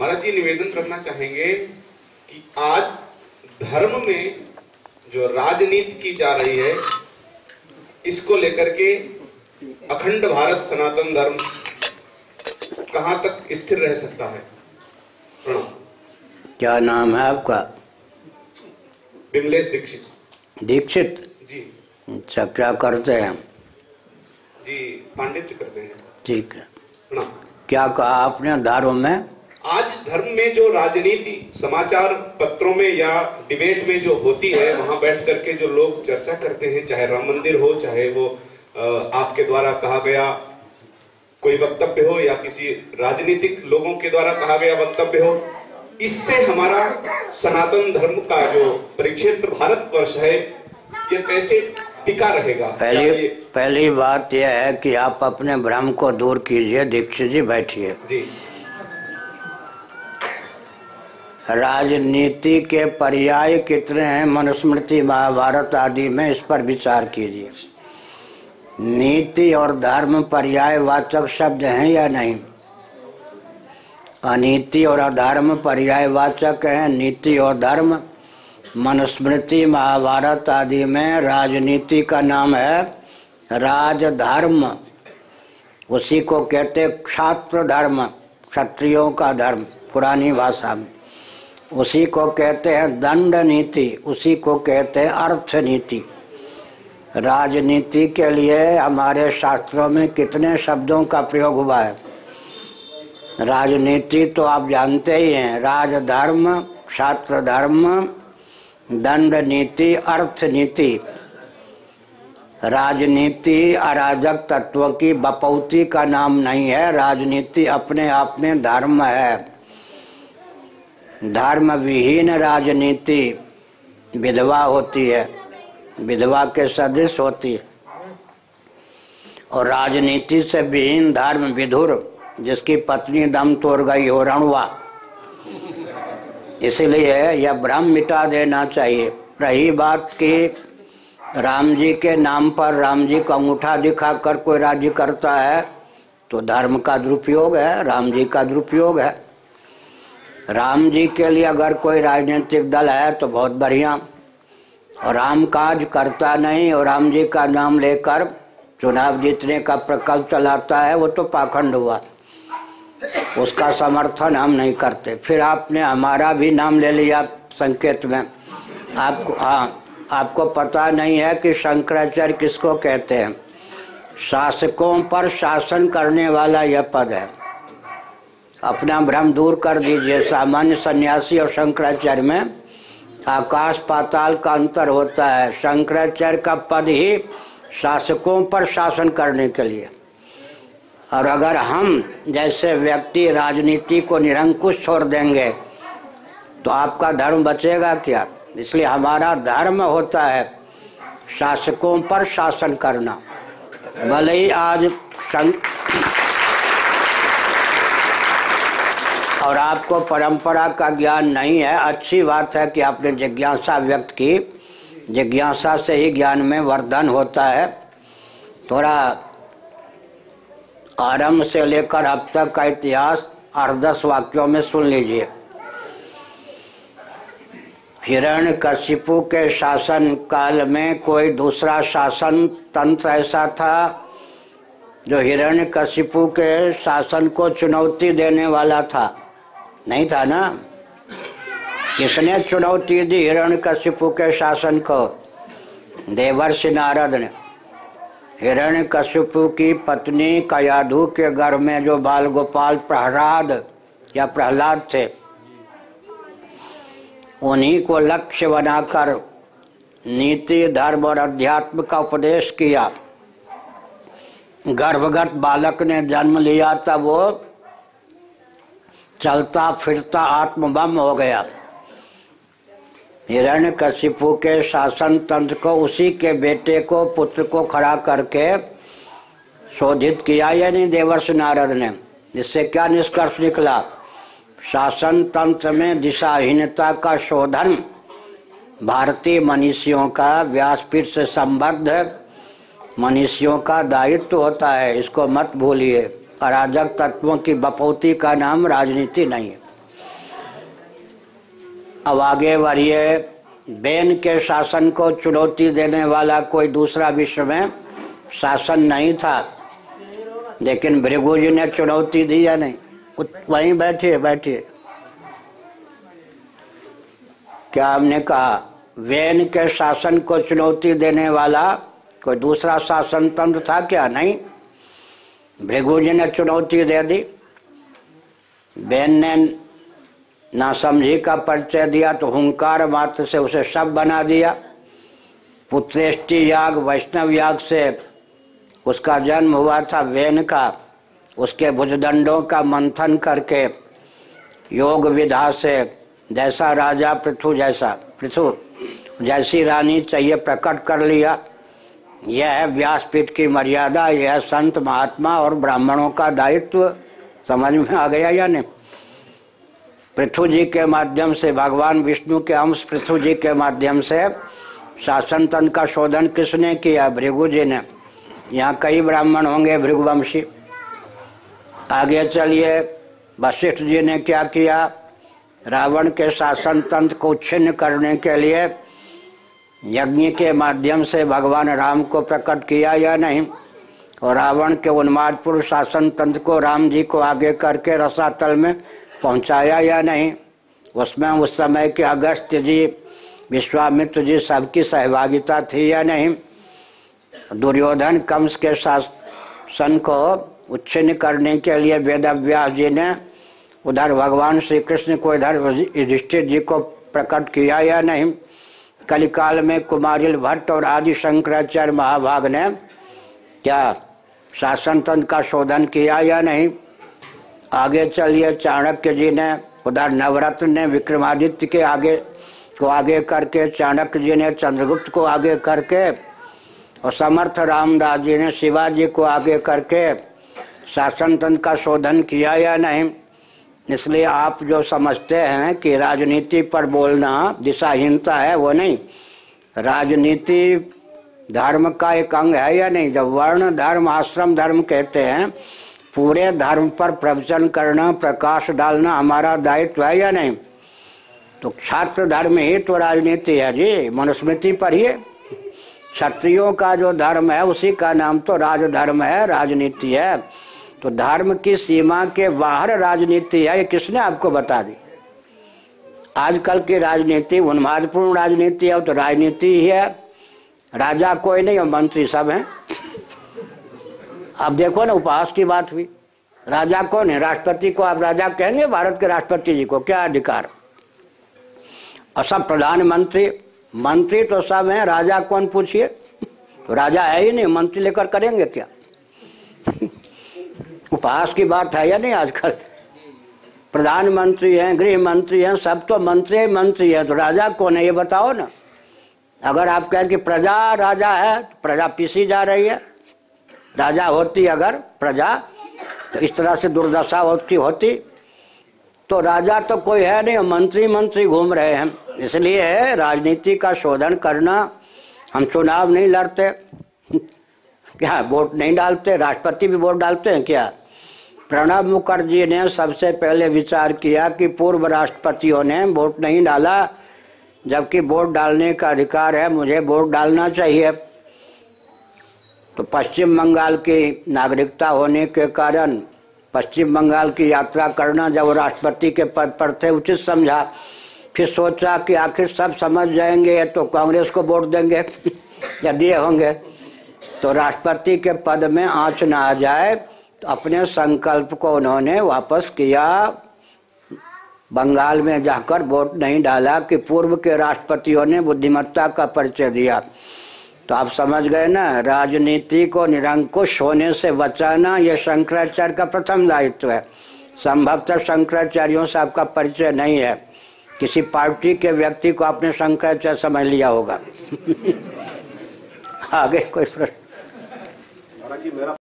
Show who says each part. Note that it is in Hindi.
Speaker 1: महाराज जी निवेदन करना चाहेंगे कि आज धर्म में जो राजनीति की जा रही है इसको लेकर के अखंड भारत सनातन धर्म कहाँ तक स्थिर रह सकता है? प्रणाम।
Speaker 2: क्या नाम है आपका?
Speaker 1: बिमलेश दीक्षित।
Speaker 2: दीक्षित?
Speaker 1: जी।
Speaker 2: अच्छा क्या करते हैं?
Speaker 1: जी पांडित्य करते हैं।
Speaker 2: ठीक है। क्या कहा आपने धर्म में?
Speaker 1: आज धर्म में जो राजनीति समाचार पत्रों में या डिबेट में जो होती है वहाँ बैठ करके जो लोग चर्चा करते हैं चाहे राम मंदिर हो चाहे वो आपके द्वारा कहा गया कोई वक्तव्य हो या किसी राजनीतिक लोगों के द्वारा कहा गया वक्तव्य हो इससे हमारा सनातन धर्म का जो परिक्षेत्र भारत वर्ष है ये कैसे टिका रहेगा?
Speaker 2: पहली पहली बात यह है कि आप अपने भ्रम को दूर कीजिए दीक्षित जी बैठिए।
Speaker 1: जी।
Speaker 2: राजनीति के पर्याय कितने हैं? मनुस्मृति, महाभारत आदि में इस पर विचार कीजिए। नीति और धर्म पर्याय वाचक शब्द हैं या नहीं? अनीति और अधर्म पर्याय वाचक हैं। नीति और धर्म, मनुस्मृति, महाभारत आदि में राजनीति का नाम है राजधर्म। उसी को कहते क्षात्र धर्म, क्षत्रियों का धर्म, पुरानी भाषा में। उसी को कहते हैं दंड नीति उसी को कहते हैं अर्थ नीति राजनीति के लिए हमारे शास्त्रों में कितने शब्दों का प्रयोग हुआ है? राजनीति तो आप जानते ही हैं, राजधर्म छात्र धर्म दंड नीति अर्थ नीति राजनीति अराजक तत्व की बपौती का नाम नहीं है, राजनीति अपने आप में धर्म है। धर्म विहीन राजनीति विधवा होती है, विधवा के सदृश होती है। और राजनीति से विहीन धर्म विधुर, जिसकी पत्नी दम तोड़ गई हो रणवा। इसलिए यह भ्रम मिटा देना चाहिए। रही बात कि राम जी के नाम पर राम जी का अंगूठा दिखाकर कोई राज्य करता है तो धर्म का दुरुपयोग है, राम जी का दुरुपयोग है। राम जी के लिए अगर कोई राजनीतिक दल है तो बहुत बढ़िया। और राम काज करता नहीं और राम जी का नाम लेकर चुनाव जीतने का प्रकल्प चलाता है, वो तो पाखंड हुआ। उसका समर्थन हम नहीं करते। फिर आपने हमारा भी नाम ले लिया संकेत में। आपको हाँ आपको पता नहीं है कि शंकराचार्य किसको कहते हैं। शासकों पर शासन करने वाला यह पद है। अपना भ्रम दूर कर दीजिए। सामान्य सन्यासी और शंकराचार्य में आकाश पाताल का अंतर होता है। शंकराचार्य का पद ही शासकों पर शासन करने के लिए। और अगर हम जैसे व्यक्ति राजनीति को निरंकुश छोड़ देंगे तो आपका धर्म बचेगा क्या? इसलिए हमारा धर्म होता है शासकों पर शासन करना। भले ही आज. और आपको परंपरा का ज्ञान नहीं है। अच्छी बात है कि आपने जिज्ञासा व्यक्त की। जिज्ञासा से ही ज्ञान में वर्धन होता है। थोड़ा आरंभ से लेकर अब तक का इतिहास आठ दस वाक्यों में सुन लीजिए। हिरण कशिपु के शासन काल में कोई दूसरा शासन तंत्र ऐसा था, जो हिरण्य कशिपु के शासन को चुनौती देने वाला था। नहीं था ना? किसने चुनौती दी हिरण्य कशिपु के शासन को? देवर्षि नारद ने। हिरण्य कशिपु की पत्नी कयाधु के घर में जो बाल गोपाल प्रहलाद या प्रहलाद थे, उन्हीं को लक्ष्य बनाकर नीति, धर्म और अध्यात्म का उपदेश किया। गर्भगत बालक ने जन्म लिया तब वो चलता फिरता आत्मबम हो गया। हिरण्य कशिपु के शासन तंत्र को उसी के बेटे को, पुत्र को खड़ा करके शोधित किया, यानी देवर्ष नारद ने। इससे क्या निष्कर्ष निकला? शासन तंत्र में दिशाहीनता का शोधन भारतीय मनीषियों का व्यासपीठ से संबद्ध मनीषियों का दायित्व होता है। इसको मत भूलिए। अराजक तत्वों की बपौती का नाम राजनीति नहीं है। अब आगे बढ़िए, बेन के शासन को चुनौती देने वाला कोई दूसरा विश्व में शासन नहीं था। लेकिन भृगु जी ने चुनौती दी या नहीं? वहीं बैठिए बैठिए। क्या हमने कहा वेन के शासन को चुनौती देने वाला कोई दूसरा शासन तंत्र था क्या? नहीं। भृगु ने चुनौती दे दी। बेन ने नासमझी का परिचय दिया तो हुंकार मात्र से उसे सब बना दिया। पुत्रेष्टि याग, वैष्णव याग से उसका जन्म हुआ था वेन का। उसके भुजदंडों का मंथन करके योग विधा से जैसा राजा पृथु जैसा, पृथु जैसी रानी चाहिए प्रकट कर लिया। यह व्यासपीठ की मर्यादा, यह संत, महात्मा और ब्राह्मणों का दायित्व। समझ में आ गया या नहीं? पृथ्वी जी के माध्यम से, भगवान विष्णु के अंश पृथु जी के माध्यम से शासन तंत्र का शोधन किसने किया? भृगु जी ने। यहाँ कई ब्राह्मण होंगे भृगुवंशी। आगे चलिए, वशिष्ठ जी ने क्या किया? रावण के शासन तंत्र को छिन्न करने के लिए यज्ञ के माध्यम से भगवान राम को प्रकट किया या नहीं? और रावण के उन्मादपुर शासन तंत्र को राम जी को आगे करके रसातल में पहुँचाया या नहीं? उसमें उस समय के अगस्त जी, विश्वामित्र जी सबकी सहभागिता थी या नहीं? दुर्योधन कंस के शासन को उच्छिन्न करने के लिए वेद जी ने उधर भगवान श्री कृष्ण को इधर युधिष्ठिर जी को प्रकट किया या नहीं? कलिकाल में कुमारिल भट्ट और आदि शंकराचार्य महाभाग ने क्या शासन तंत्र का शोधन किया या नहीं? आगे चलिए, चाणक्य जी ने, उधर नवरत्न ने, विक्रमादित्य के आगे, को आगे करके, चाणक्य जी ने, चंद्रगुप्त को आगे करके, और समर्थ रामदास जी ने, शिवाजी को आगे करके, शासन तंत्र का शोधन किया या नहीं? इसलिए आप जो समझते हैं कि राजनीति पर बोलना दिशाहीनता है, वो नहीं। राजनीति धर्म का एक अंग है या नहीं? जब वर्ण धर्म, आश्रम धर्म कहते हैं, पूरे धर्म पर प्रवचन करना, प्रकाश डालना हमारा दायित्व है या नहीं? तो छात्र धर्म ही तो राजनीति है जी, मनुस्मृति पढ़िए क्षत्रियों का जो धर्म है, उसी का नाम तो राजधर्म है, राजनीति है। तो धर्म की सीमा के बाहर राजनीति है, ये किसने आपको बता दी? आजकल की राजनीति उन्मादपूर्ण राजनीति है तो राजनीति ही है। राजा कोई नहीं और मंत्री सब हैं। अब देखो ना, उपहास की बात हुई। राजा कौन है? राष्ट्रपति को आप राजा कहेंगे, भारत के राष्ट्रपति जी को? क्या अधिकार? और सब प्रधानमंत्री, मंत्री तो सब हैं, राजा कौन पूछिए? तो राजा है ही नहीं, मंत्री लेकर करेंगे क्या? उपहास की बात है या नहीं आजकल? प्रधानमंत्री हैं गृह मंत्री हैं, सब तो मंत्री ही मंत्री हैं तो राजा कौन है ये बताओ ना। अगर आप कहें कि प्रजा राजा है तो प्रजा पीसी जा रही है। राजा होती अगर प्रजा तो इस तरह से दुर्दशा होती होती। तो राजा तो कोई है नहीं मंत्री मंत्री घूम रहे हैं। इसलिए राजनीति का शोधन करना, हम चुनाव नहीं लड़ते। क्या, वोट नहीं डालते? राष्ट्रपति भी वोट डालते हैं क्या? प्रणब मुखर्जी ने सबसे पहले विचार किया कि पूर्व राष्ट्रपतियों ने वोट नहीं डाला, जबकि वोट डालने का अधिकार है, मुझे वोट डालना चाहिए। तो पश्चिम बंगाल की नागरिकता होने के कारण पश्चिम बंगाल की यात्रा करना जब राष्ट्रपति के पद पर थे, उचित समझा। फिर सोचा कि आखिर सब समझ जाएँगे तो कांग्रेस को वोट देंगे, या दिए होंगे। तो राष्ट्रपति के पद में आँच ना आ जाए तो अपने संकल्प को उन्होंने वापस किया। बंगाल में जाकर वोट नहीं डाला कि पूर्व के राष्ट्रपतियों ने बुद्धिमत्ता का परिचय दिया। तो आप समझ गए ना, राजनीति को निरंकुश होने से बचाना यह शंकराचार्य का प्रथम दायित्व है। संभवतः शंकराचार्यों से आपका परिचय नहीं है। किसी पार्टी के व्यक्ति को आपने शंकराचार्य समझ लिया होगा। आगे कोई प्रश्न?